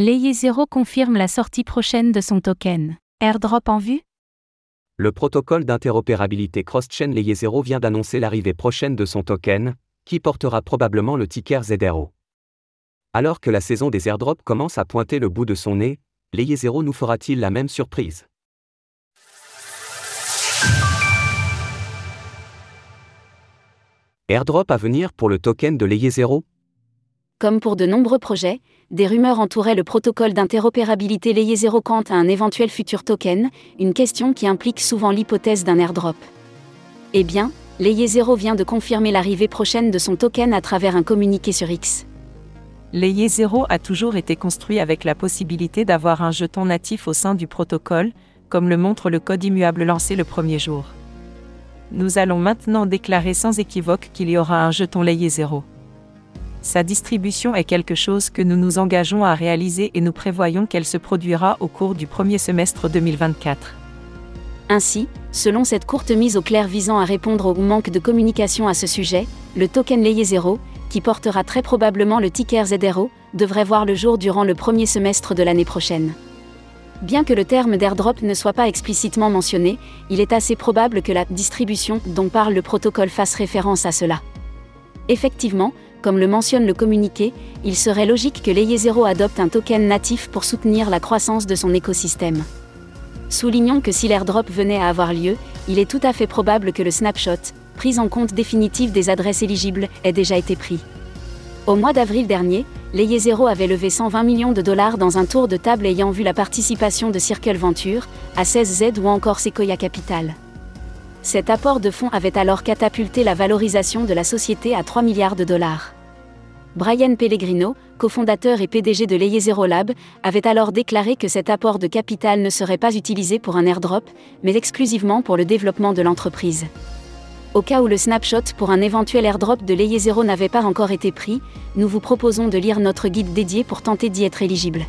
Layer Zero confirme la sortie prochaine de son token. Airdrop en vue? Le protocole d'interopérabilité cross-chain Layer Zero vient d'annoncer l'arrivée prochaine de son token, qui portera probablement le ticker ZRO. Alors que la saison des airdrops commence à pointer le bout de son nez, Layer Zero nous fera-t-il la même surprise? Airdrop à venir pour le token de Layer Zero Comme pour de nombreux projets, des rumeurs entouraient le protocole d'interopérabilité Layer Zero quant à un éventuel futur token, une question qui implique souvent l'hypothèse d'un airdrop. Eh bien, Layer Zero vient de confirmer l'arrivée prochaine de son token à travers un communiqué sur X. Layer Zero a toujours été construit avec la possibilité d'avoir un jeton natif au sein du protocole, comme le montre le code immuable lancé le premier jour nous allons maintenant déclarer sans équivoque qu'il y aura un jeton Layer 0. Sa distribution est quelque chose que nous nous engageons à réaliser et nous prévoyons qu'elle se produira au cours du premier semestre 2024. Ainsi, selon cette courte mise au clair visant à répondre au manque de communication à ce sujet, le token Layer 0, qui portera très probablement le ticker ZRO, devrait voir le jour durant le premier semestre de l'année prochaine. Bien que le terme d'airdrop ne soit pas explicitement mentionné, il est assez probable que la distribution dont parle le protocole fasse référence à cela. Effectivement, comme le mentionne le communiqué, il serait logique que Layer 0 adopte un token natif pour soutenir la croissance de son écosystème. Soulignons que si l'airdrop venait à avoir lieu, il est tout à fait probable que le snapshot, prise en compte définitive des adresses éligibles, ait déjà été pris. Au mois d'avril dernier, Layer Zero avait levé 120 millions de dollars dans un tour de table ayant vu la participation de Circle Venture, A16Z ou encore Sequoia Capital. Cet apport de fonds avait alors catapulté la valorisation de la société à 3 milliards de dollars. Brian Pellegrino, cofondateur et PDG de Layer Lab, avait alors déclaré que cet apport de capital ne serait pas utilisé pour un airdrop, mais exclusivement pour le développement de l'entreprise. Au cas où le snapshot pour un éventuel airdrop de Layer n'avait pas encore été pris, nous vous proposons de lire notre guide dédié pour tenter d'y être éligible.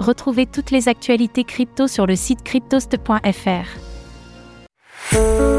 Retrouvez toutes les actualités crypto sur le site cryptost.fr. Música